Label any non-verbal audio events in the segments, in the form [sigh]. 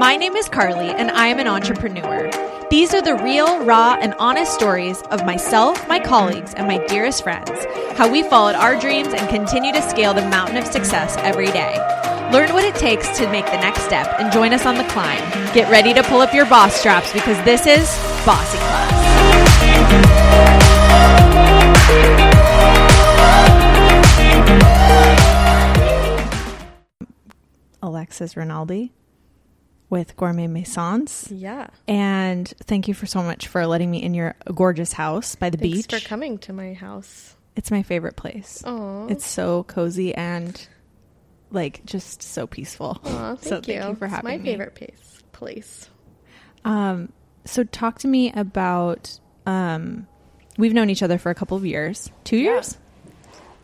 My name is Carly, and I am an entrepreneur. These are the real, raw, and honest stories of myself, my colleagues, and my dearest friends. How we followed our dreams and continue to scale the mountain of success every day. Learn what it takes to make the next step and join us on the climb. Get ready to pull up your boss straps because this is Bossy Class. Alexis Rinaldi with Gourmet Maisons. Yeah. And thank you for so much for letting me in your gorgeous house by the Thanks beach. for coming to my house. It's my favorite place. Oh, It's so cozy and like just so peaceful. Aw, [laughs] thank so you. thank you for it's having my me. favorite place. Place. Um, so talk to me about um, we've known each other for a couple of years, two Yeah. years.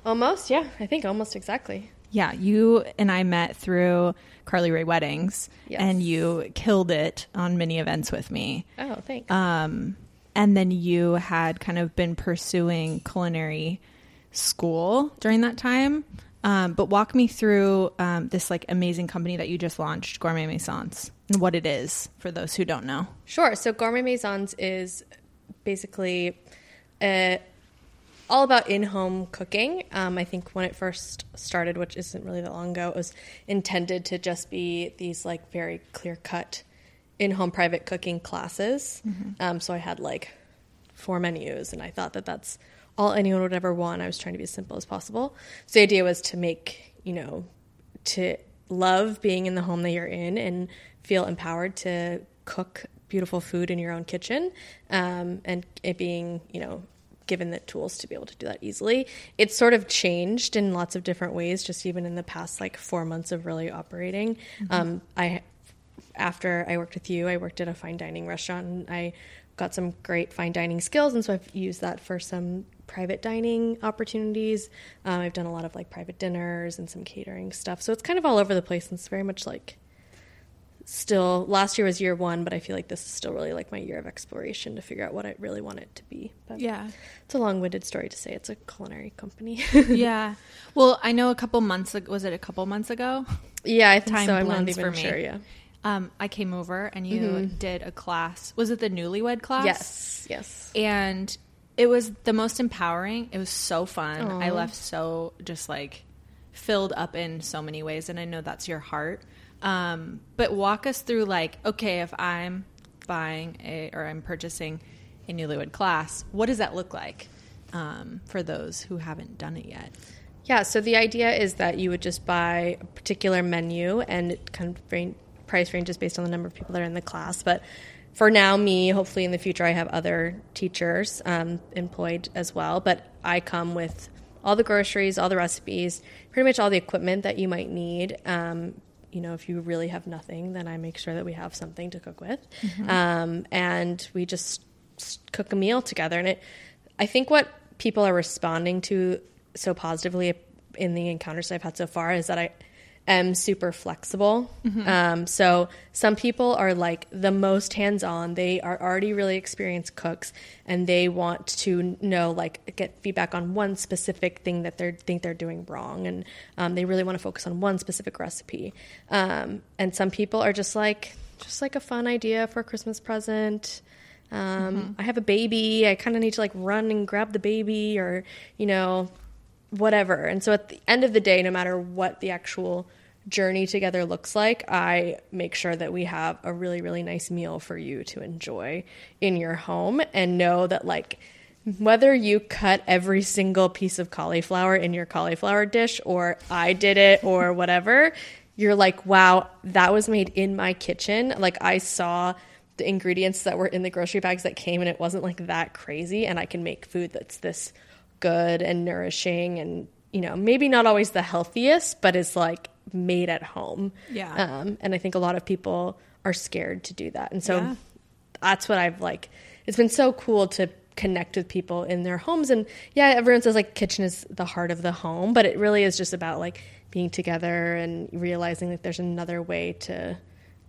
Almost, yeah. I think almost exactly. Yeah, you and I met through Carly Ray Weddings, Yes. and you killed it on many events with me. Oh, thanks. Um, and then you had kind of been pursuing culinary school during that time. Um, but walk me through um, this like amazing company that you just launched, Gourmet Maisons, and what it is for those who don't know. Sure. So Gourmet Maisons is basically uh, all about in-home cooking. Um, I think when it first started, which isn't really that long ago, it was intended to just be these like very clear-cut in-home private cooking classes. Um, so I had like four menus, and I thought that that's all anyone would ever want. I was trying to be as simple as possible. So the idea was to make you know to love being in the home that you're in and feel empowered to cook beautiful food in your own kitchen um, and it being you know given the tools to be able to do that easily. It's sort of changed in lots of different ways just even in the past like four months of really operating. Um, i after i worked with you i worked at a fine dining restaurant and i got some great fine dining skills and so i've used that for some private dining opportunities. Um, i've done a lot of like private dinners and some catering stuff. So it's kind of all over the place and it's very much like still last year was year one but i feel like this is still really like my year of exploration to figure out what i really want it to be but Yeah. it's a long-winded story to say it's a culinary company [laughs] yeah. Well, I know a couple months ago, was it a couple months ago? yeah i think Time so i'm not even for me. sure yeah Um, I came over and you did a class. Was it the newlywed class? yes yes and it was the most empowering. It was so fun. I left so just like filled up in so many ways, and I know that's your heart. Um, but walk us through like, okay, if I'm buying a or I'm purchasing a newlywed class, what does that look like um, for those who haven't done it yet? Yeah, so the idea is that you would just buy a particular menu and it kind of range, price ranges based on the number of people that are in the class. But for now, me, hopefully in the future, I have other teachers um, employed as well. But I come with all the groceries, all the recipes, pretty much all the equipment that you might need. Um, you know, if you really have nothing, then I make sure that we have something to cook with. Um, and we just cook a meal together. And it, I think what people are responding to so positively in the encounters I've had so far is that I am super flexible. Um, so some people are like the most hands on. They are already really experienced cooks and they want to know, like, get feedback on one specific thing that they think they're doing wrong. And um, they really want to focus on one specific recipe. Um, and some people are just like, just like a fun idea for a Christmas present. Um, I have a baby. I kind of need to like run and grab the baby or, you know, whatever. And so at the end of the day, no matter what the actual journey together looks like, I make sure that we have a really, really nice meal for you to enjoy in your home and know that, like, whether you cut every single piece of cauliflower in your cauliflower dish or I did it or [laughs] whatever, you're like, wow, that was made in my kitchen. Like, I saw the ingredients that were in the grocery bags that came and it wasn't like that crazy and I can make food that's this good and nourishing and you know maybe not always the healthiest but is like made at home Yeah. um, and i think a lot of people are scared to do that and so Yeah. that's what i've like it's been so cool to connect with people in their homes and yeah everyone says like kitchen is the heart of the home but it really is just about like being together and realizing that there's another way to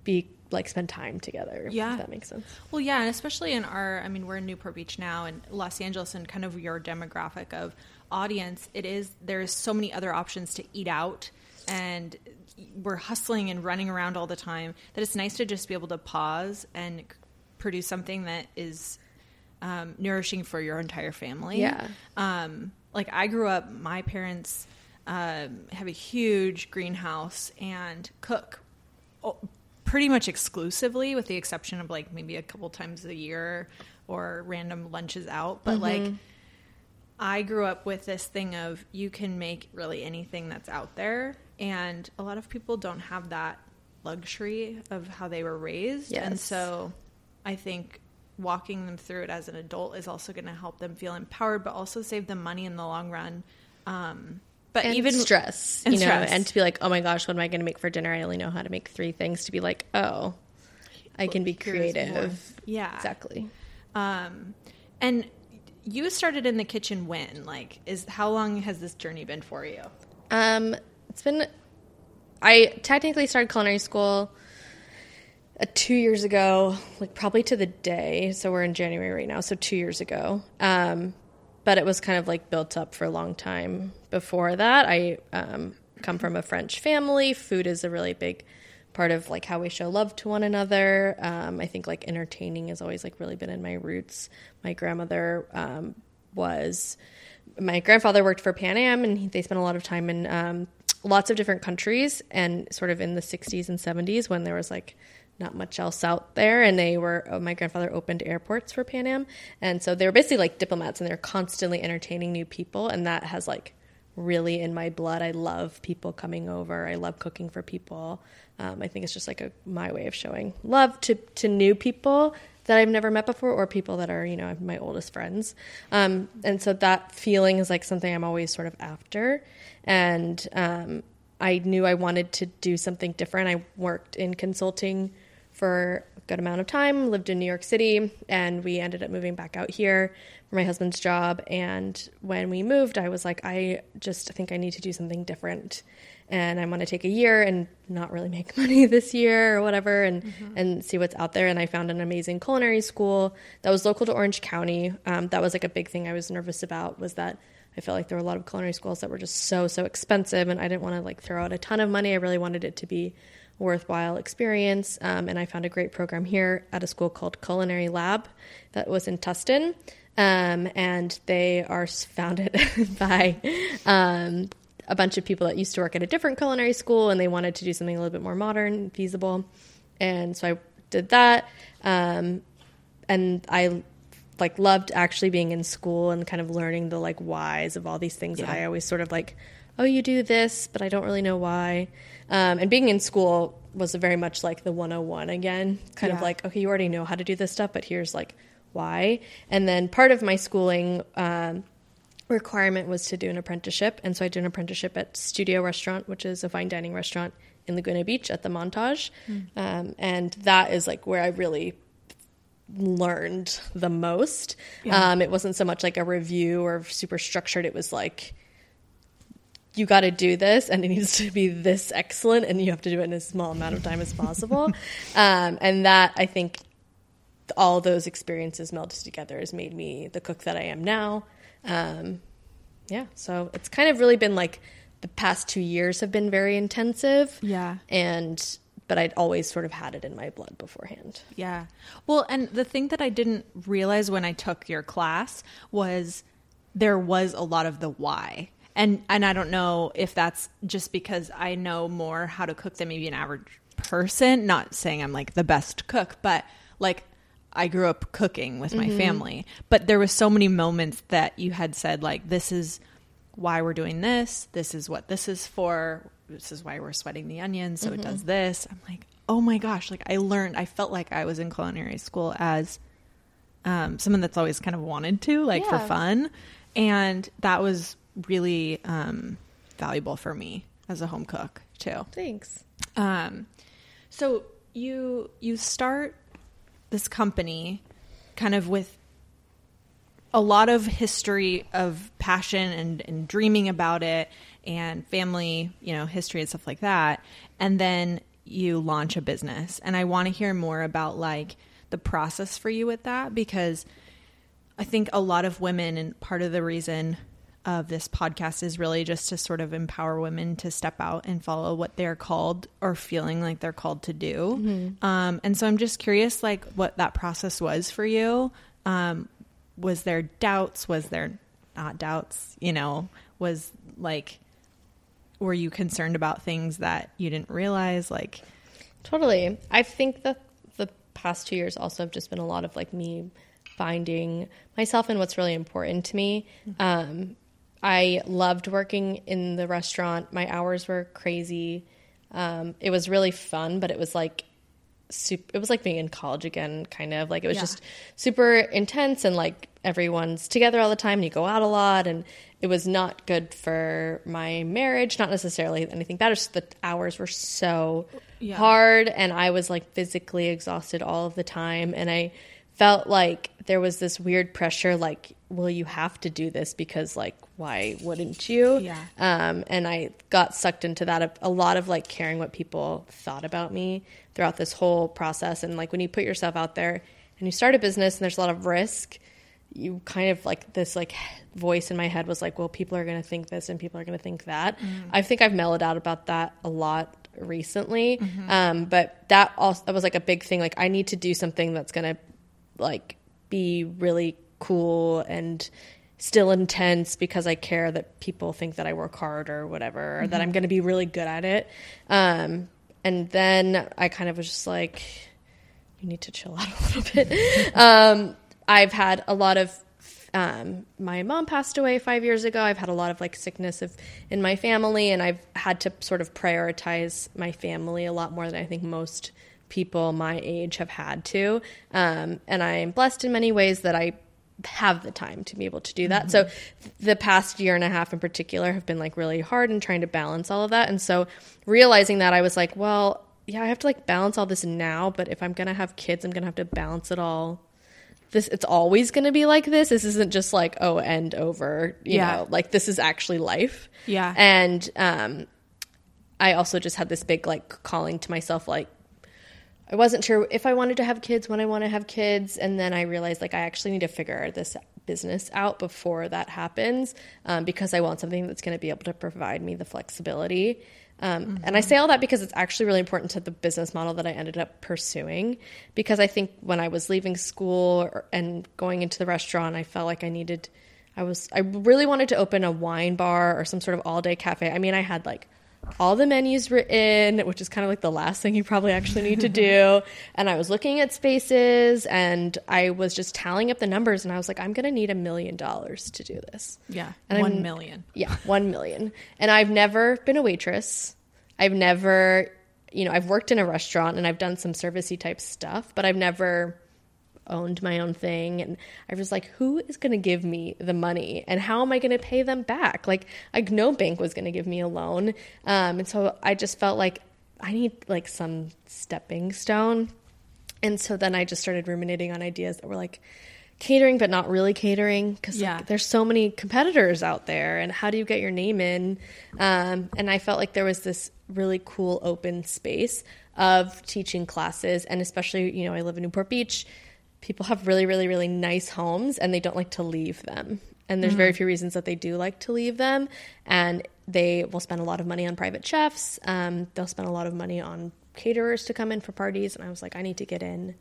be like spend time together Yeah. if that makes sense Well, yeah, and especially in our, I mean, we're in Newport Beach now, and Los Angeles, and kind of your demographic of audience, it is there's so many other options to eat out and we're hustling and running around all the time that it's nice to just be able to pause and produce something that is um, nourishing for your entire family. Yeah. Um, like I grew up, my parents um, have a huge greenhouse and cook pretty much exclusively, with the exception of like maybe a couple times a year or random lunches out. But like, I grew up with this thing of you can make really anything that's out there, and a lot of people don't have that luxury of how they were raised, and so I think walking them through it as an adult is also going to help them feel empowered, but also save them money in the long run. Um, but and even stress, and you know, stress. and to be like, oh my gosh, what am I going to make for dinner? I only know how to make three things. To be like, oh, I can be creative. Yeah. exactly. Um, and you started in the kitchen when? Like, is how long has this journey been for you? Um, it's been. I technically started culinary school uh, two years ago, like probably to the day. So we're in January right now. So two years ago. Um, but it was kind of like built up for a long time before that. I um, come from a French family. Food is a really big part of like how we show love to one another. Um, I think like entertaining has always like really been in my roots. My grandmother um, was my grandfather worked for Pan Am, and he, they spent a lot of time in um, lots of different countries, and sort of in the '60s and '70s when there was like not much else out there, and they were. Uh, my grandfather opened airports for Pan Am, and so they were basically like diplomats, and they're constantly entertaining new people, and that has like really in my blood. I love people coming over. I love cooking for people. Um, I think it's just like a my way of showing love to to new people that I've never met before, or people that are you know my oldest friends. Um, and so that feeling is like something I'm always sort of after. And um, I knew I wanted to do something different. I worked in consulting for good amount of time, lived in New York City, and we ended up moving back out here for my husband's job. And when we moved, I was like, I just think I need to do something different. And I want to take a year and not really [laughs] make money this year or whatever and, and see what's out there. And I found an amazing culinary school that was local to Orange County. Um, that was like a big thing I was nervous about was that I felt like there were a lot of culinary schools that were just so, so expensive. And I didn't want to like throw out a ton of money. I really wanted it to be worthwhile experience. Um, and I found a great program here at a school called Culinary Lab that was in Tustin. Um, and they are founded [laughs] by um, a bunch of people that used to work at a different culinary school and they wanted to do something a little bit more modern and feasible. And so I did that. Um, and I like loved actually being in school and kind of learning the like whys of all these things that I always sort of like, oh, you do this, but I don't really know why. Um, and being in school was very much like the 101 again, kind of like, okay, you already know how to do this stuff, but here's like why. And then part of my schooling um, requirement was to do an apprenticeship. And so I did an apprenticeship at Studio Restaurant, which is a fine dining restaurant in Laguna Beach at the Montage. Um, and that is like where I really learned the most. Um, it wasn't so much like a review or super structured. It was like, you got to do this and it needs to be this excellent and you have to do it in as small amount of time as possible. [laughs] um, and that I think all those experiences melded together has made me the cook that I am now. Um, yeah, so it's kind of really been like the past two years have been very intensive. Yeah. And, but I'd always sort of had it in my blood beforehand. Yeah. Well, and the thing that I didn't realize when I took your class was there was a lot of the why. And and I don't know if that's just because I know more how to cook than maybe an average person, not saying I'm like the best cook, but like I grew up cooking with my family. But there was so many moments that you had said like this is why we're doing this, this is what this is for, this is why we're sweating the onions, so it does this. I'm like, oh my gosh, like I learned, I felt like I was in culinary school as um, someone that's always kind of wanted to, like for fun. And that was really um, valuable for me as a home cook too. Thanks. Um, so you you start this company kind of with a lot of history of passion and, and dreaming about it and family, you know, history and stuff like that. And then you launch a business. And I want to hear more about like the process for you with that because I think a lot of women, and part of the reason of this podcast is really just to sort of empower women to step out and follow what they're called or feeling like they're called to do. Mm-hmm. Um, and so I'm just curious, like, what that process was for you. Um, was there doubts? Was there not doubts? You know, was like, were you concerned about things that you didn't realize? Like, Totally. I think that the past two years also have just been a lot of like me finding myself and what's really important to me. Um, I loved working in the restaurant. My hours were crazy. Um, it was really fun, but it was like super, it was like being in college again, kind of like it was Yeah. just super intense and like everyone's together all the time and you go out a lot and it was not good for my marriage. Not necessarily anything bad. It's just the hours were so Yeah. hard and I was like physically exhausted all of the time and I felt like there was this weird pressure like well you have to do this because like why wouldn't you? Yeah. um, and I got sucked into that a, a lot of like caring what people thought about me throughout this whole process. And like when you put yourself out there and you start a business and there's a lot of risk you kind of like this like voice in my head was like well people are going to think this and people are going to think that. I think i've mellowed out about that a lot recently. Um, but that also that was like a big thing. Like i need to do something that's going to like be really cool and still intense because I care that people think that I work hard or whatever, or that I'm going to be really good at it. Um, and then I kind of was just like, you need to chill [laughs] out a little bit. [laughs] um, I've had a lot of. Um, my mom passed away five years ago. I've had a lot of like sickness of in my family, and I've had to sort of prioritize my family a lot more than I think most people my age have had to. Um, and I'm blessed in many ways that I have the time to be able to do that. So the past year and a half in particular have been like really hard in trying to balance all of that. And so realizing that I was like, well, yeah, I have to like balance all this now, but if I'm going to have kids, I'm going to have to balance it all. This it's always going to be like this. This isn't just like oh end over, you Yeah. know, like this is actually life. Yeah. And um I also just had this big like calling to myself like I wasn't sure if I wanted to have kids when I want to have kids, and then I realized like I actually need to figure this business out before that happens um, because I want something that's going to be able to provide me the flexibility. Um, And I say all that because it's actually really important to the business model that I ended up pursuing. Because I think when I was leaving school or, and going into the restaurant, I felt like I needed. I was I really wanted to open a wine bar or some sort of all day cafe. I mean, I had like all the menus written, which is kind of like the last thing you probably actually need to do. [laughs] And I was looking at spaces and I was just tallying up the numbers and I was like, I'm going to need a million dollars to do this. yeah, And one I'm- million. Yeah, one million. And I've never been a waitress. I've never, you know, I've worked in a restaurant and I've done some servicey type stuff, but I've never owned my own thing. And I was like, who is going to give me the money and how am I going to pay them back? Like, like no bank was going to give me a loan. Um, and so I just felt like I need like some stepping stone. And so then I just started ruminating on ideas that were like catering, but not really catering because Yeah. there's so many competitors out there. And how do you get your name in? Um, and I felt like there was this really cool open space of teaching classes. And especially, you know, I live in Newport Beach. People have really, really, really nice homes and they don't like to leave them. And there's very few reasons that they do like to leave them. And they will spend a lot of money on private chefs. Um, they'll spend a lot of money on caterers to come in for parties. And I was like, I need to get in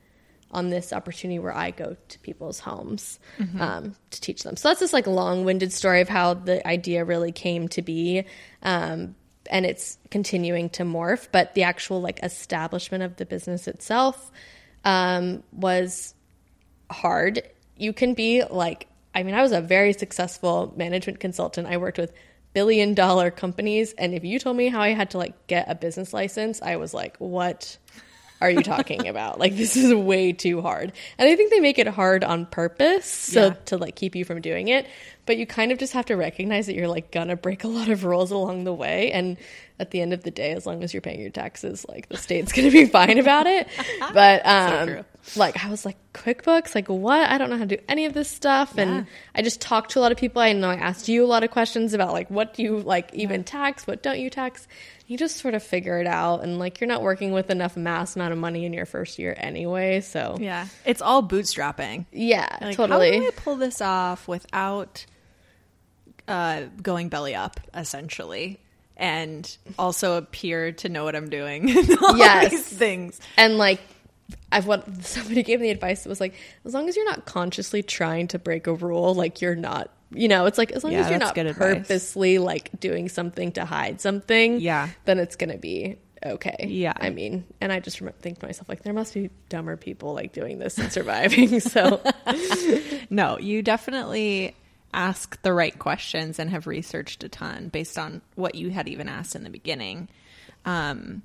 on this opportunity where I go to people's homes um, to teach them. So that's this like long-winded story of how the idea really came to be, um, and it's continuing to morph. But the actual like establishment of the business itself um, was hard. You can be like, I mean, I was a very successful management consultant. I worked with billion dollar companies. And if you told me how I had to like get a business license, I was like, what are you talking [laughs] about? Like, this is way too hard. And I think they make it hard on purpose. So Yeah. to like keep you from doing it. But you kind of just have to recognize that you're like gonna break a lot of rules along the way. And at the end of the day, as long as you're paying your taxes, like the state's gonna be fine about it. [laughs] But um true. like I was like QuickBooks, like what? I don't know how to do any of this stuff. Yeah. And I just talked to a lot of people. I know I asked you a lot of questions about like what do you like even tax, what don't you tax? You just sort of figure it out and like you're not working with enough mass amount of money in your first year anyway. So Yeah, it's all bootstrapping. yeah, Like, totally. How do I pull this off without uh, going belly up, essentially, and also appear to know what I'm doing. [laughs] yes, things. And like, I've what somebody gave me the advice that was like, as long as you're not consciously trying to break a rule, like you're not. You know, it's like as long Yeah, as you're not good advice. purposely like doing something to hide something, Yeah. then it's gonna be okay. Yeah. I mean, and I just remember think to myself like, there must be dumber people like doing this and surviving. so [laughs] No, you definitely ask the right questions and have researched a ton based on what you had even asked in the beginning. Um,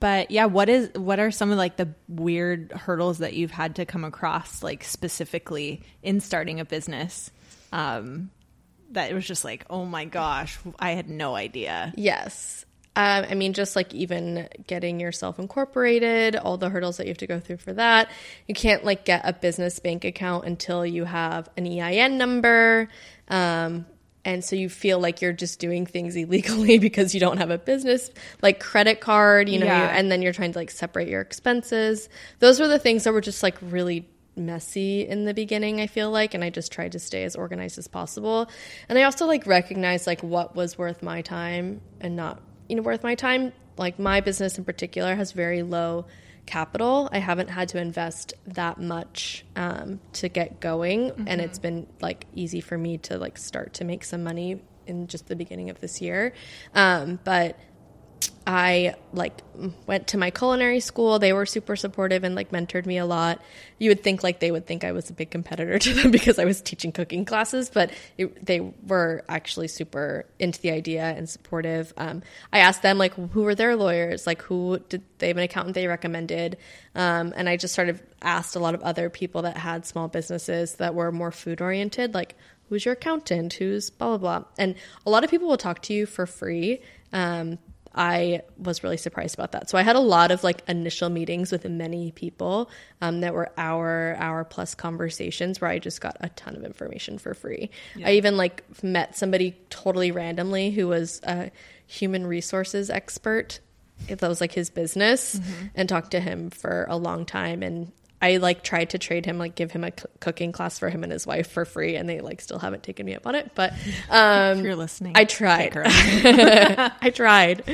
but yeah, what is what are some of like the weird hurdles that you've had to come across, like specifically in starting a business? Um, that it was just like, oh my gosh, I had no idea. Yes. Um, I mean, just like even getting yourself incorporated, all the hurdles that you have to go through for that. You can't like get a business bank account until you have an EIN number. Um, and so you feel like you're just doing things [laughs] illegally because you don't have a business like credit card, you know, Yeah. and then you're trying to like separate your expenses. Those were the things that were just like really messy in the beginning i feel like and i just tried to stay as organized as possible and i also like recognized like what was worth my time and not you know worth my time. Like my business in particular has very low capital. I haven't had to invest that much um, to get going. And it's been like easy for me to like start to make some money in just the beginning of this year. Um, but I like went to my culinary school. They were super supportive and like mentored me a lot. You would think like they would think I was a big competitor [laughs] to them because I was teaching cooking classes, but it, they were actually super into the idea and supportive. Um, I asked them like who were their lawyers, like who did they have an accountant they recommended, um, and I just sort of asked a lot of other people that had small businesses that were more food oriented, like who's your accountant, who's blah blah blah, and a lot of people will talk to you for free. Um, I was really surprised about that. So I had a lot of like initial meetings with many people um, that were hour, hour plus conversations where I just got a ton of information for free. I even like met somebody totally randomly who was a human resources expert. That was like his business, and talked to him for a long time. And I like tried to trade him, like give him a c- cooking class for him and his wife for free, and they like still haven't taken me up on it. But [laughs] um, If you're listening, I tried. take her up. I tried.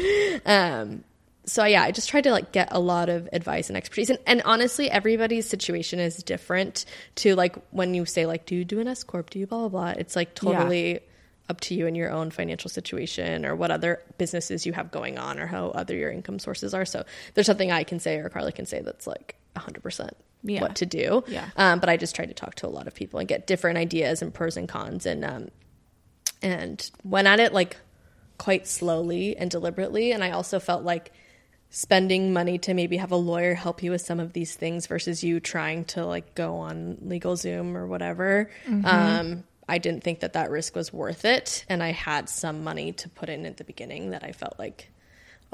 Um, so yeah, I just tried to like get a lot of advice and expertise. And, and honestly, everybody's situation is different. To like when you say like, do you do an S corp? Do you blah blah blah? It's like totally up to you and your own financial situation or what other businesses you have going on or how other your income sources are. So there's something I can say or Carly can say that's like 100% Yeah. what to do. Yeah. Um, but I just tried to talk to a lot of people and get different ideas and pros and cons and um, and went at it like quite slowly and deliberately. And I also felt like spending money to maybe have a lawyer help you with some of these things versus you trying to like go on LegalZoom or whatever um, i didn't think that that risk was worth it and i had some money to put in at the beginning that i felt like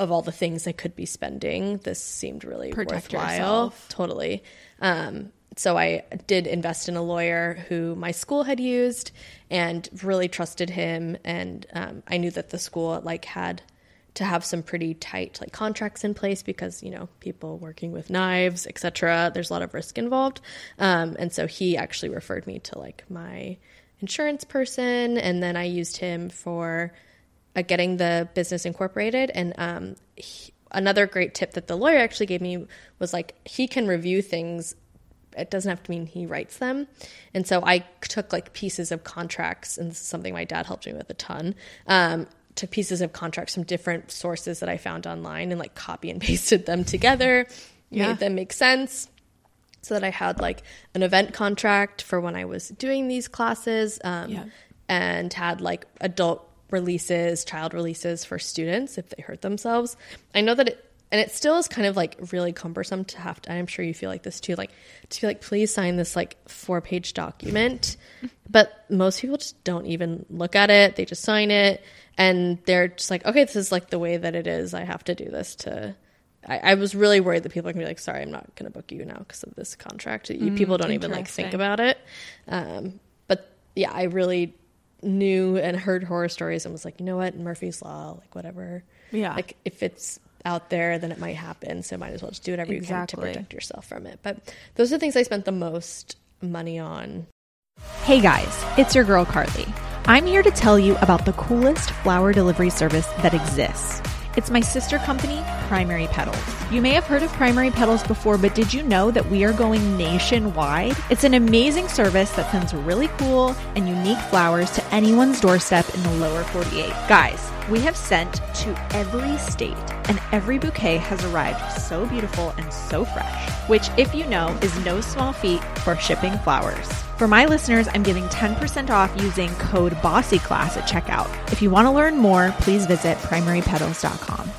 of all the things i could be spending this seemed really Protect worthwhile. yourself. totally. Um, so i did invest in a lawyer who my school had used and really trusted him. And um, i knew that the school like had to have some pretty tight like contracts in place because you know people working with knives etc there's a lot of risk involved. Um, and so he actually referred me to like my insurance person. And then i used him for uh, getting the business incorporated and um, he, another great tip that the lawyer actually gave me was like he can review things it doesn't have to mean he writes them. And so I took like pieces of contracts, and this is something my dad helped me with a ton. Um, took pieces of contracts from different sources that I found online and like copy and [laughs] pasted them together, Yeah. made them make sense. So that I had like an event contract for when I was doing these classes, um, Yeah. and had like adult releases, child releases for students if they hurt themselves. I know that it, and it still is kind of like really cumbersome to have to, I'm sure you feel like this too, like to be like, please sign this like four page document. But most people just don't even look at it. They just sign it and they're just like, okay, this is like the way that it is. I have to do this to. I, I was really worried that people are gonna be like, sorry, I'm not gonna book you now because of this contract. You, people don't even like think about it. Um, but yeah, I really knew and heard horror stories and was like, you know what, Murphy's Law, like whatever. Yeah. Like if it's out there, then it might happen. So might as well just do whatever you can to protect yourself from it. But those are the things I spent the most money on. Hey guys, it's your girl Carly. I'm here to tell you about the coolest flower delivery service that exists. It's my sister company, Primary Petals. You may have heard of Primary Petals before, but did you know that we are going nationwide? It's an amazing service that sends really cool and unique flowers to anyone's doorstep in the lower 48. Guys, we have sent to every state, and every bouquet has arrived so beautiful and so fresh, which, if you know, is no small feat for shipping flowers. For my listeners, I'm giving 10% off using code BOSSYCLASS at checkout. If you want to learn more, please visit primarypetals.com.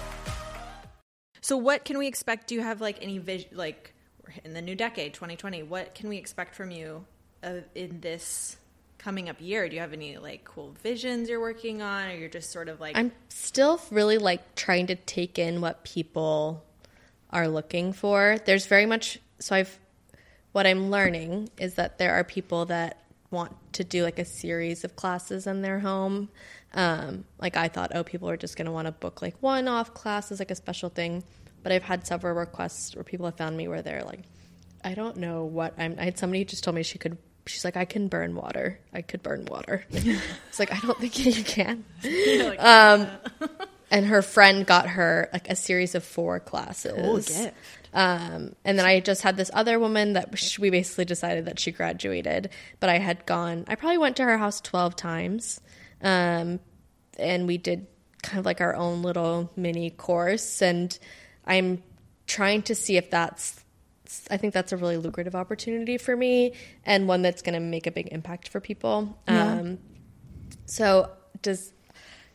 So, what can we expect? Do you have like any vision, like in the new decade, 2020? What can we expect from you uh, in this coming up year? Do you have any like cool visions you're working on, or you're just sort of like I'm still really like trying to take in what people are looking for. There's very much so I've what I'm learning is that there are people that want to do like a series of classes in their home. Um, like I thought, oh, people are just going to want to book like one off classes, like a special thing. But I've had several requests where people have found me where they're like, I don't know what I'm. I had somebody just told me she could. She's like, I can burn water. I could burn water. [laughs] it's like I don't think you can. um, and her friend got her like a series of four classes. Cool gift. Um, and then I just had this other woman that sh- we basically decided that she graduated, but I had gone, I probably went to her house 12 times. Um, and we did kind of like our own little mini course. And I'm trying to see if that's, I think that's a really lucrative opportunity for me and one that's going to make a big impact for people. Um, so does,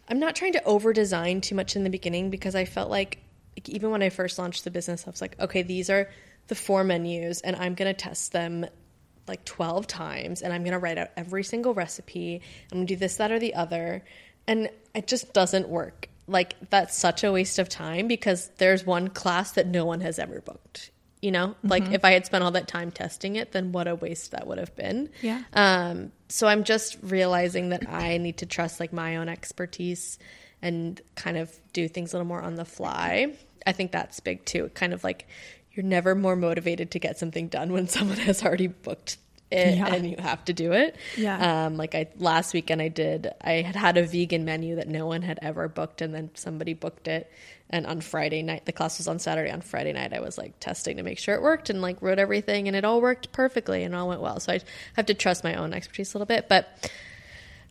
I'm not trying to over design too much in the beginning because I felt like like even when I first launched the business, I was like, okay, these are the four menus, and I'm gonna test them like 12 times, and I'm gonna write out every single recipe. I'm gonna do this, that, or the other, and it just doesn't work. Like that's such a waste of time because there's one class that no one has ever booked. You know, like if I had spent all that time testing it, then what a waste that would have been. Yeah. Um, so I'm just realizing that I need to trust like my own expertise and kind of do things a little more on the fly. I think that's big too. Kind of like you're never more motivated to get something done when someone [laughs] has already booked it Yeah. and you have to do it. Yeah. Um, like I last weekend I did I had had a vegan menu that no one had ever booked and then somebody booked it and on Friday night the class was on Saturday on Friday night I was like testing to make sure it worked and like wrote everything and it all worked perfectly and all went well. So I have to trust my own expertise a little bit, but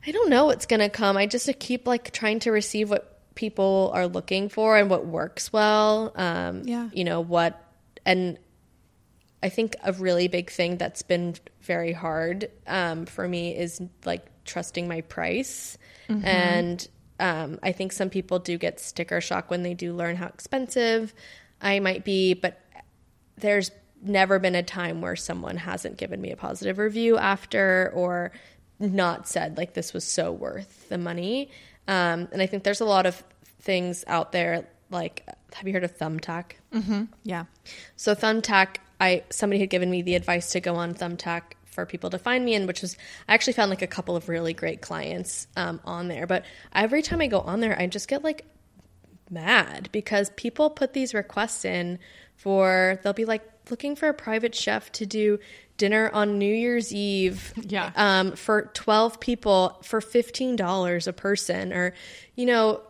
I don't know what's going to come. I just keep like trying to receive what people are looking for and what works well. Um, Yeah. You know, what, and I think a really big thing that's been very hard um, for me is like trusting my price. And um, I think some people do get sticker shock when they do learn how expensive I might be, but there's never been a time where someone hasn't given me a positive review after or not said like this was so worth the money. Um, and I think there's a lot of things out there like have you heard of Thumbtack? Yeah. So Thumbtack, I somebody had given me the advice to go on Thumbtack for people to find me in, which was I actually found like a couple of really great clients um, on there. But every time I go on there, I just get like mad because people put these requests in for they'll be like looking for a private chef to do dinner on New Year's Eve Yeah. um, for 12 people for $15 a person or you know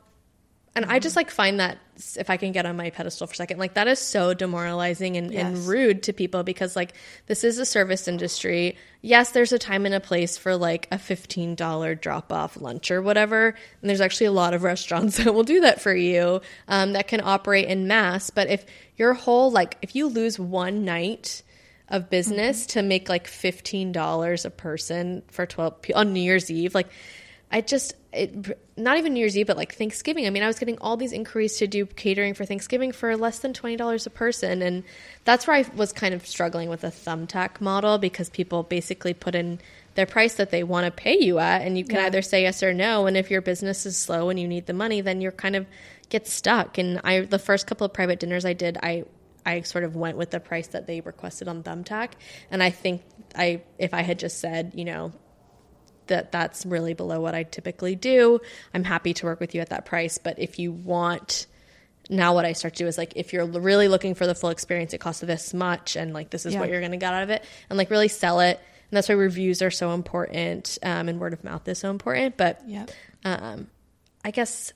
and I just like find that if I can get on my pedestal for a second, like that is so demoralizing and, and rude to people because like this is a service industry. Yes, there's a time and a place for like a fifteen dollar drop off lunch or whatever, and there's actually a lot of [laughs] restaurants that will do that for you um, that can operate in mass. But if your whole like if you lose one night of business to make like fifteen dollars a person for twelve on New Year's Eve, like I just it not even New Year's Eve, but like Thanksgiving. I mean, I was getting all these inquiries to do catering for Thanksgiving for less than twenty dollars a person, and that's where I was kind of struggling with the thumbtack model because people basically put in their price that they want to pay you at, and you can either say yes or no. And if your business is slow and you need the money, then you're kind of get stuck. And I the first couple of private dinners I did, I I sort of went with the price that they requested on Thumbtack, and I think I if I had just said you know that that's really below what I typically do. I'm happy to work with you at that price, but if you want now what I start to do is like if you're really looking for the full experience, it costs this much and like this is Yeah. what you're going to get out of it and like really sell it And that's why reviews are so important um, and word of mouth is so important. But Yep. um, I guess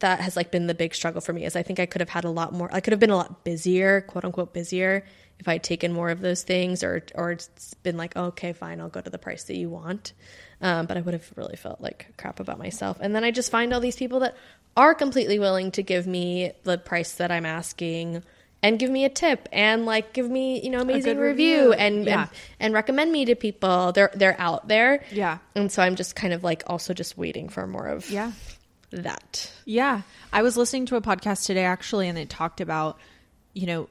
that has like been the big struggle for me is I think I could have had a lot more I could have been a lot busier, quote unquote busier if I'd taken more of those things or or it's been like, oh, okay, fine, I'll go to the price that you want. Um, but I would have really felt like crap about myself. And then I just find all these people that are completely willing to give me the price that I'm asking and give me a tip and like give me, you know, amazing review, review. and, Yeah. and and recommend me to people. They're they're out there. Yeah. And so I'm just kind of like also just waiting for more of Yeah. That. Yeah. I was listening to a podcast today actually, and it talked about, you know,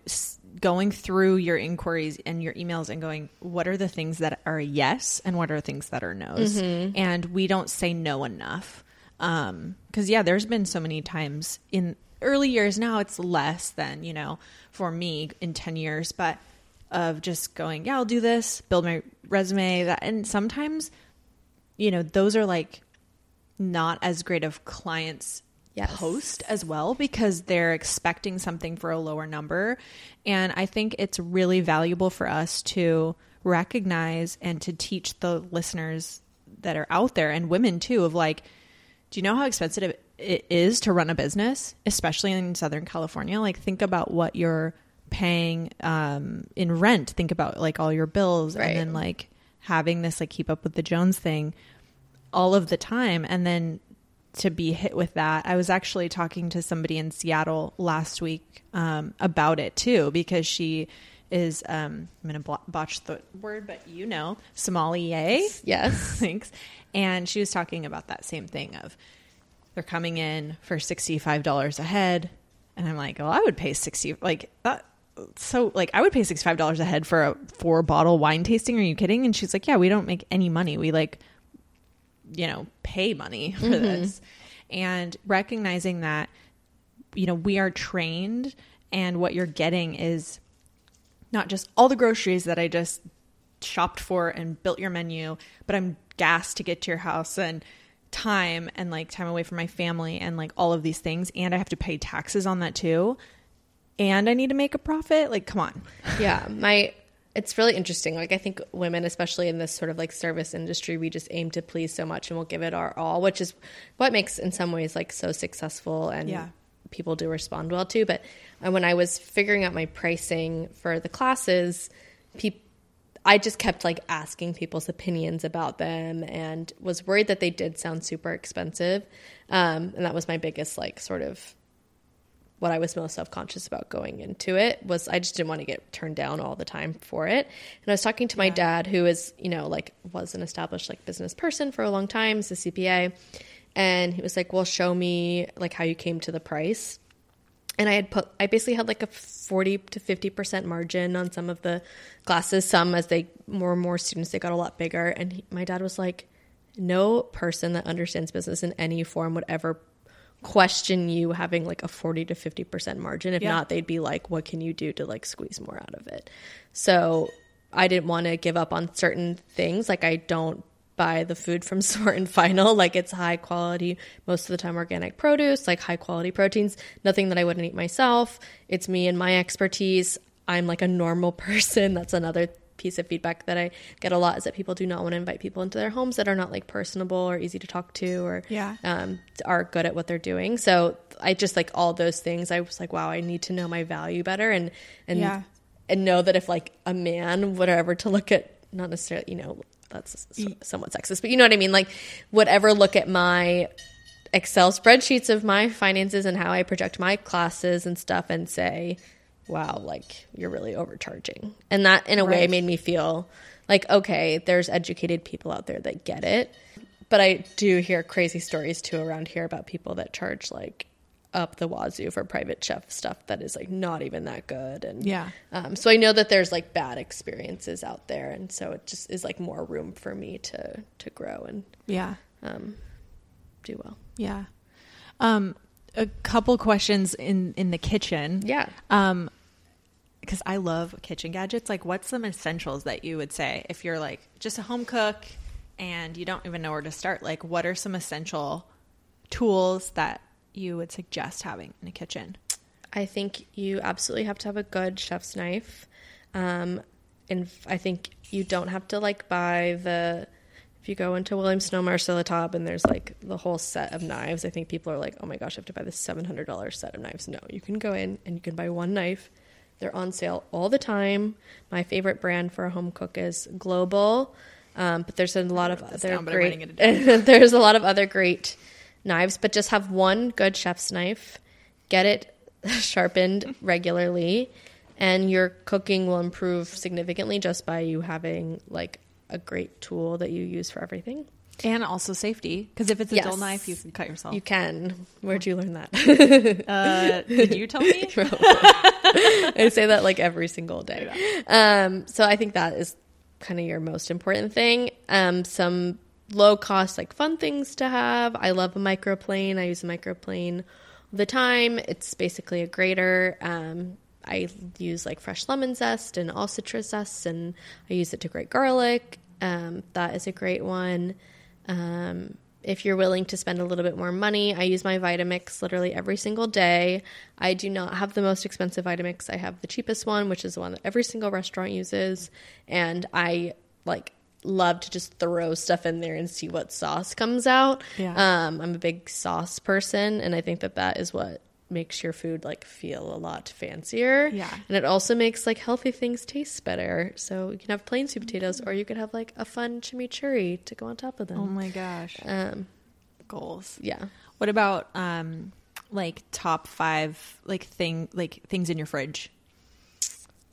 going through your inquiries and your emails and going, what are the things that are yes and what are things that are no's? And we don't say no enough. Um, cause yeah, there's been so many times in early years now, it's less than, you know, for me in 10 years, but of just going, yeah, I'll do this, build my resume that, and sometimes, you know, those are like not as great of clients Yes. post as well because they're expecting something for a lower number. And I think it's really valuable for us to recognize and to teach the listeners that are out there and women too of like, do you know how expensive it is to run a business, especially in Southern California? Like, think about what you're paying um, in rent. Think about like all your bills Right. and then like having this like keep up with the Jones thing all of the time. And then to be hit with that i was actually talking to somebody in seattle last week um, about it too because she is um, i'm going to botch the word but you know sommelier [laughs] Yes. thanks. And she was talking about that same thing of they're coming in for $65 a head. And i'm like well i would pay 60 like that so like i would pay $65 a head for a four bottle wine tasting? Are you kidding? And she's like yeah we don't make any money. We like you know pay money [laughs] for mm-hmm. this. And recognizing that you know we are trained and what you're getting is not just all the groceries that i just shopped for and built your menu but i'm gas to get to your house and time and like time away from my family and like all of these things. And i have to pay taxes on that too. And i need to make a profit. Like come on. Yeah. My it's really interesting like i think women especially in this sort of like service industry we just aim to please so much and we'll give it our all which is what makes in some ways like so successful and Yeah. people do respond well to but uh, when i was figuring out my pricing for the classes people I just kept like asking people's opinions about them and was worried that they did sound super expensive. Um, and that was my biggest like sort of what I was most self conscious about going into it was I just didn't want to get turned down all the time for it. And I was talking to my dad, who is, you know, like was an established like business person for a long time, is a CPA. And he was like, Well, show me like how you came to the price. And I had put I basically had like a forty to fifty percent margin on some of the classes. Some as they more and more students they got a lot bigger. And he, my dad was like, No person that understands business in any form would ever question you having like a 40 to 50% margin. If Yeah. not they'd be like what can you do to like squeeze more out of it? So i didn't want to give up on certain things. Like i don't buy the food from [laughs] Smart and Final. Like it's high quality most of the time organic produce like high quality proteins. Nothing that i wouldn't eat myself. It's me and my expertise. I'm like a normal [laughs] person. That's another piece of feedback that I get a lot is that people do not want to invite people into their homes that are not like personable or easy to talk to or Yeah. um, are good at what they're doing. So I just like all those things. I was like, wow, I need to know my value better and and Yeah. and know that if like a man would ever to look at not necessarily you know that's somewhat sexist, but you know what I mean. Like whatever look at my Excel spreadsheets of my finances and how I project my classes and stuff and say, wow, like you're really overcharging. And that in a way made me feel like, okay, there's educated people out there that get it. But I do hear crazy stories too around here about people that charge like up the wazoo for private chef stuff that is like not even that good. And Yeah. um, so I know that there's like bad experiences out there, and so it just is like more room for me to to grow and yeah um, do well. Yeah. Um, a couple questions in in the kitchen. Yeah. Um, because I love kitchen gadgets. Like, what's some essentials that you would say if you're like just a home cook and you don't even know where to start? Like, what are some essential tools that you would suggest having in a kitchen? I think you absolutely have to have a good chef's knife. Um, and I think you don't have to like buy the. If you go into Williams Sonoma or Sur La Table and there's like the whole set of knives, I think people are like, "Oh my gosh, I have to buy this seven hundred dollars set of knives." No, you can go in and you can buy one knife. They're on sale all the time. My favorite brand for a home cook is Global, um, but there's a lot of other down, but I'm writing great. [laughs] there's a lot of other great knives, but just have one good chef's knife. Get it [laughs] sharpened regularly, and your cooking will improve significantly just by you having like a great tool that you use for everything. And also safety, because if it's a Yes. dull knife, you can cut yourself. You can. Where'd you learn that? uh, did you tell me? [laughs] [laughs] I say that like every single day. Um, so I think that is kind of your most important thing. Um, some low cost, like fun things to have. I love a microplane. I use a microplane all the time. It's basically a grater. Um, I use like fresh lemon zest and all citrus zest, and I use it to grate garlic. Um, that is a great one. Um, if you're willing to spend a little bit more money, I use my Vitamix literally every single day. I do not have the most expensive Vitamix. I have the cheapest one, which is the one that every single restaurant uses. And I like love to just throw stuff in there and see what sauce comes out. Yeah. Um, I'm a big sauce person, and I think that that is what makes your food like feel a lot fancier. Yeah. And it also makes like healthy things taste better. So you can have plain sweet potatoes, or you could have like a fun chimichurri to go on top of them. Oh my gosh, Um, goals. yeah. What about um, like top five like thing like things in your fridge?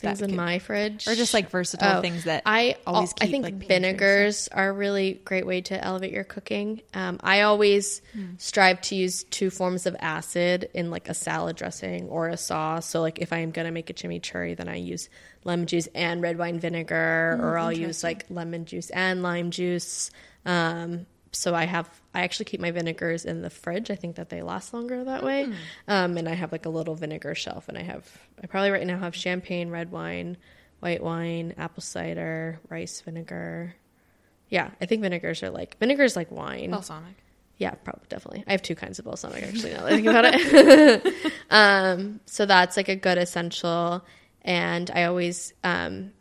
Things in could- my fridge. or just like versatile Oh, things that I always I think like, vinegars are a really great way to elevate your cooking. Um, I always Hmm. strive to use two forms of acid in like a salad dressing or a sauce. So like if I am gonna make a chimichurri, then I use lemon juice and red wine vinegar, Hmm, or I'll use like lemon juice and lime juice. Um, so I have I actually keep my vinegars in the fridge. I think that they last longer that way. Hmm. Um, and I have like a little vinegar shelf, and I have I probably right now have champagne, red wine, white wine, apple cider, rice vinegar. Yeah, I think vinegars are like vinegars like wine. balsamic. Yeah, probably definitely. I have two kinds of balsamic actually now that I think about it. [laughs] [laughs] um, so that's like a good essential. And I always um,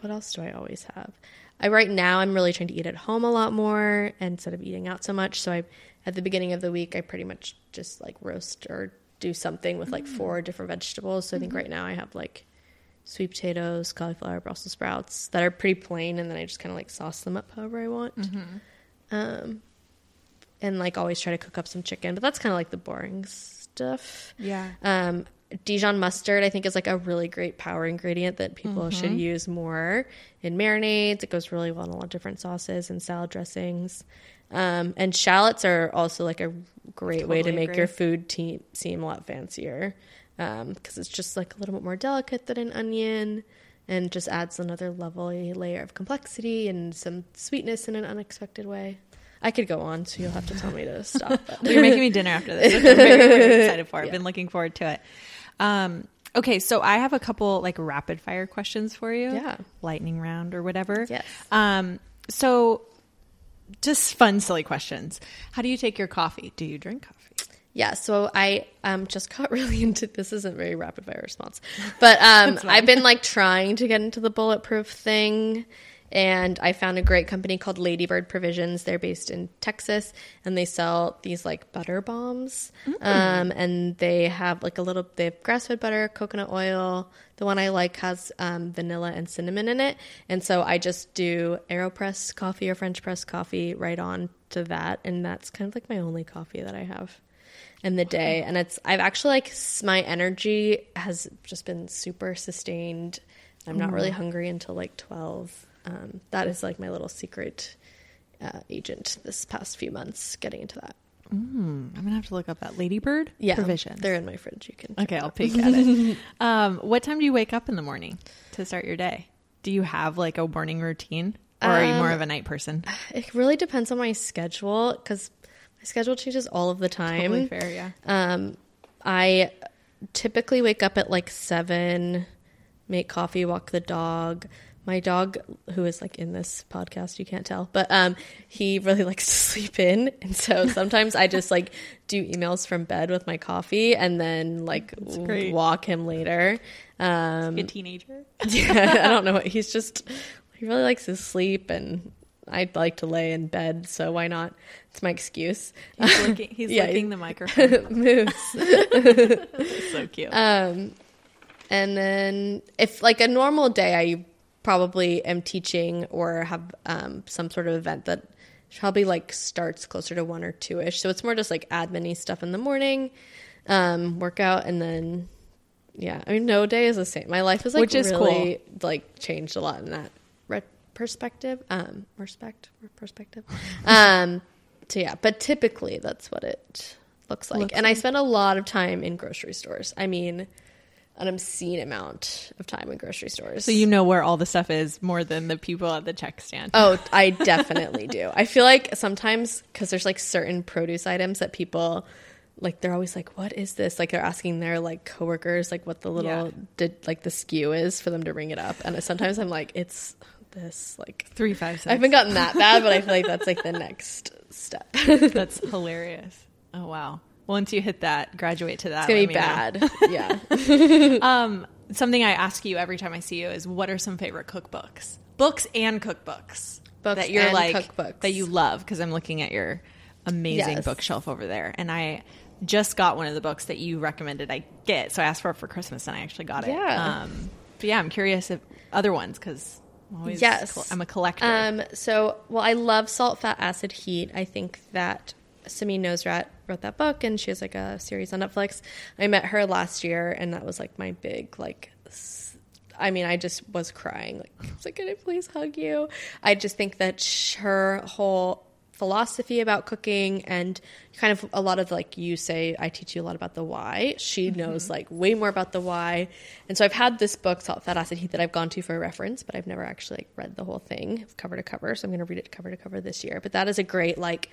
what else do I always have? I right now I'm really trying to eat at home a lot more instead of eating out so much. So I at the beginning of the week I pretty much just like roast or do something with like four different vegetables. So I think right now I have like sweet potatoes, cauliflower, Brussels sprouts that are pretty plain, and then I just kind of like sauce them up however I want. Um, and like always try to cook up some chicken, but that's kind of like the boring stuff. Yeah. Um, Dijon mustard, I think, is like a really great power ingredient that people should use more in marinades. It goes really well in a lot of different sauces and salad dressings. Um, and shallots are also like a great way to make agree. your food te- seem a lot fancier because it's just like a little bit more delicate than an onion and just adds another lovely layer of complexity and some sweetness in an unexpected way. I could go on, so you'll have to tell me to stop. Well, [laughs] you're making me dinner after this. I'm very, very [laughs] excited for. Yeah. been looking forward to it. Um, okay, so I have a couple like rapid fire questions for you. Yeah. Lightning round or whatever. Yes. Um, so just fun, silly questions. How do you take your coffee? Do you drink coffee? Yeah, so I um just got [laughs] really into this isn't very rapid fire response. But um [laughs] I've been like trying to get into the bulletproof thing and I found a great company called Ladybird Provisions. They're based in Texas and they sell these like butter bombs. Um and they have like a little they have grass-fed butter, coconut oil. The one I like has um, vanilla and cinnamon in it. And so I just do AeroPress coffee or French press coffee right on to that and that's kind of like my only coffee that I have in the day and it's i've actually like my energy has just been super sustained i'm not really hungry until like 12 um, that is like my little secret uh, agent this past few months getting into that Mm, I'm gonna have to look up that Ladybird yeah provision. they're in my fridge you can Okay, I'll peek at [laughs] it. Um, what time do you wake up in the morning to start your day? Do you have like a morning routine, or are you more Um, of a night person? it really depends on my schedule because my schedule changes all of the time Totally fair, yeah. Um, I typically wake up at like seven, make coffee, walk the dog. My dog, who is like in this podcast, you can't tell, but um, he really [laughs] likes to sleep in, and so sometimes I just like do emails from bed with my coffee, and then like walk him later. Um, A teenager. [laughs] yeah, I don't know. what He's just he really likes to sleep, and I'd like to lay in bed, so why not? It's my excuse. He's licking, he's [laughs] Yeah, licking the microphone. Moose. It's so cute. Um, and then if like a normal day, I probably am teaching or have um, some sort of event that probably like starts closer to one or two ish. So it's more just like admin stuff in the morning, um, workout, and then yeah. I mean, no day is the same. My life is like Which is really like changed a lot in that re- perspective. Um, respect perspective. [laughs] Um, so yeah, but typically that's what it looks like. Looks and I spend a lot of time in grocery stores. I mean, an obscene amount of time in grocery stores. so you know where all the stuff is more than the people at the check stand. Oh, [laughs] I definitely do. I feel like sometimes because there's like certain produce items that people like they're always like, "What is this?" Like they're asking their like coworkers like what the little Yeah. did like the SKU is for them to ring it up, and sometimes I'm like, "It's this." Like Three five six. I haven't gotten that bad, but I feel like that's like the [laughs] next step. That's hilarious. Oh wow. Once you hit that, graduate to that. It's gonna be bad. [laughs] Yeah. [laughs] [laughs] Um, something I ask you every time I see you is, what are some favorite cookbooks, books and cookbooks Books that you're and like cookbooks. that you love? Because I'm looking at your amazing Yes. bookshelf over there, and I just got one of the books that you recommended I get. So I asked for it for Christmas, and I actually got it. Yeah. Um, but yeah, I'm curious if other ones because I'm always Yes. col- I'm a collector. Um, so, well, I love Salt, Fat, Acid, Heat. I think that Samin Nosrat wrote that book, and she has like a series on Netflix. I met her last year, and that was like my big like. I mean, I just was crying. Like, I was like, "Can I please hug you?" I just think that her whole philosophy about cooking and kind of a lot of like you say i teach you a lot about the why she mm-hmm. knows like way more about the why and so i've had this book salt fat acid heat that i've gone to for a reference but i've never actually like read the whole thing cover to cover so i'm going to read it cover to cover this year but that is a great like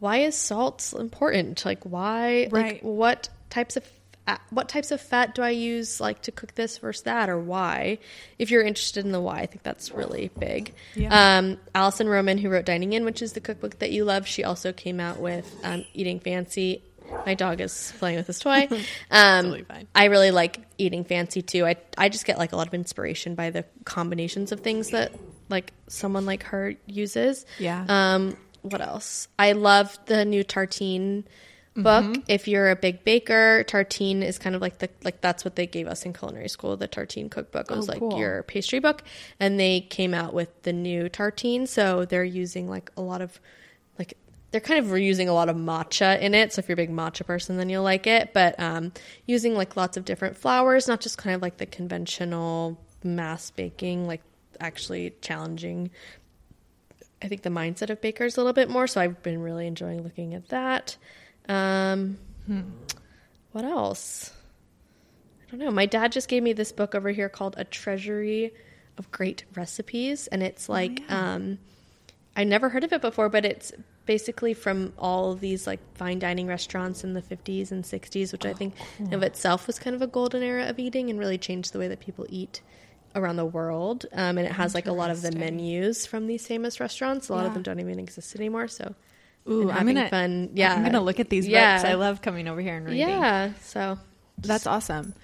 why is salt important like why like Right. what types of uh, what types of fat do I use like to cook this versus that or why? If you're interested in the why, I think that's really big. Yeah. Um, Alison Roman, who wrote Dining In, which is the cookbook that you love, she also came out with um, Eating Fancy. My dog is playing with his toy. [laughs] Um. I really like Eating Fancy too. I I just get like a lot of inspiration by the combinations of things that like someone like her uses. Yeah. Um, what else? I love the new tartine book. Mm-hmm. If you're a big baker, tartine is kind of like the like that's what they gave us in culinary school. The tartine cookbook it was Oh, like cool. your pastry book, and they came out with the new tartine. So they're using like a lot of like they're kind of reusing a lot of matcha in it. So if you're a big matcha person, then you'll like it. But um, using like lots of different flours, not just kind of like the conventional mass baking, like actually challenging. I think the mindset of bakers a little bit more. So I've been really enjoying looking at that. Um, What else? I don't know. My dad just gave me this book over here called A Treasury of Great Recipes, and it's like um, I never heard of it before, but it's basically from all of these like fine dining restaurants in the 50s and 60s, which I think of itself was kind of a golden era of eating and really changed the way that people eat around the world. Um, and it has like a lot of the menus from these famous restaurants. A lot Yeah. of them don't even exist anymore. So, Ooh, I'm gonna fun. Yeah, I'm gonna look at these Yeah. books. I love coming over here and reading. Yeah, so That's awesome.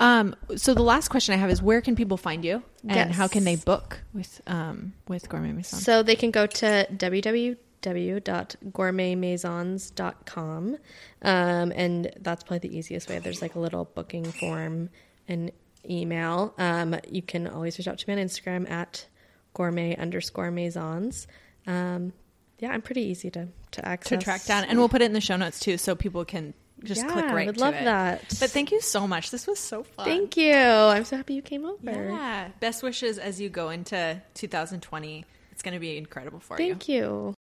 Um, so the last question I have is where can people find you and Yes. how can they book with um, with Gourmet Maison? So they can go to www.gourmetmaisons.com. Um, and that's probably the easiest way. There's like a little booking form and email. Um, you can always reach out to me on Instagram at gourmet underscore maisons. Um, yeah, I'm pretty easy to, to access. to track down, and we'll put it in the show notes too, so people can just Yeah, click right. There. I would love it. that. But thank you so much. This was so fun. Thank you. I'm so happy you came over. Yeah. Best wishes as you go into 2020. It's going to be incredible for you. Thank you.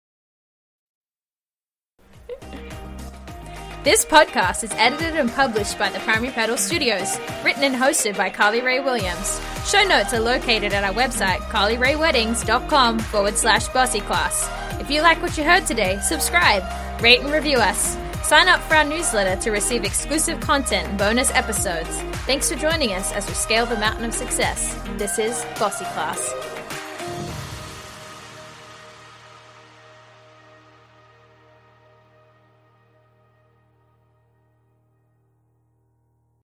This podcast is edited and published by the Primary Pedal Studios, written and hosted by Carly Ray Williams. Show notes are located at our website, carlyrayweddings.com forward slash bossy class. If you like what you heard today, subscribe, rate and review us. Sign up for our newsletter to receive exclusive content and bonus episodes. Thanks for joining us as we scale the mountain of success. This is Bossy Class.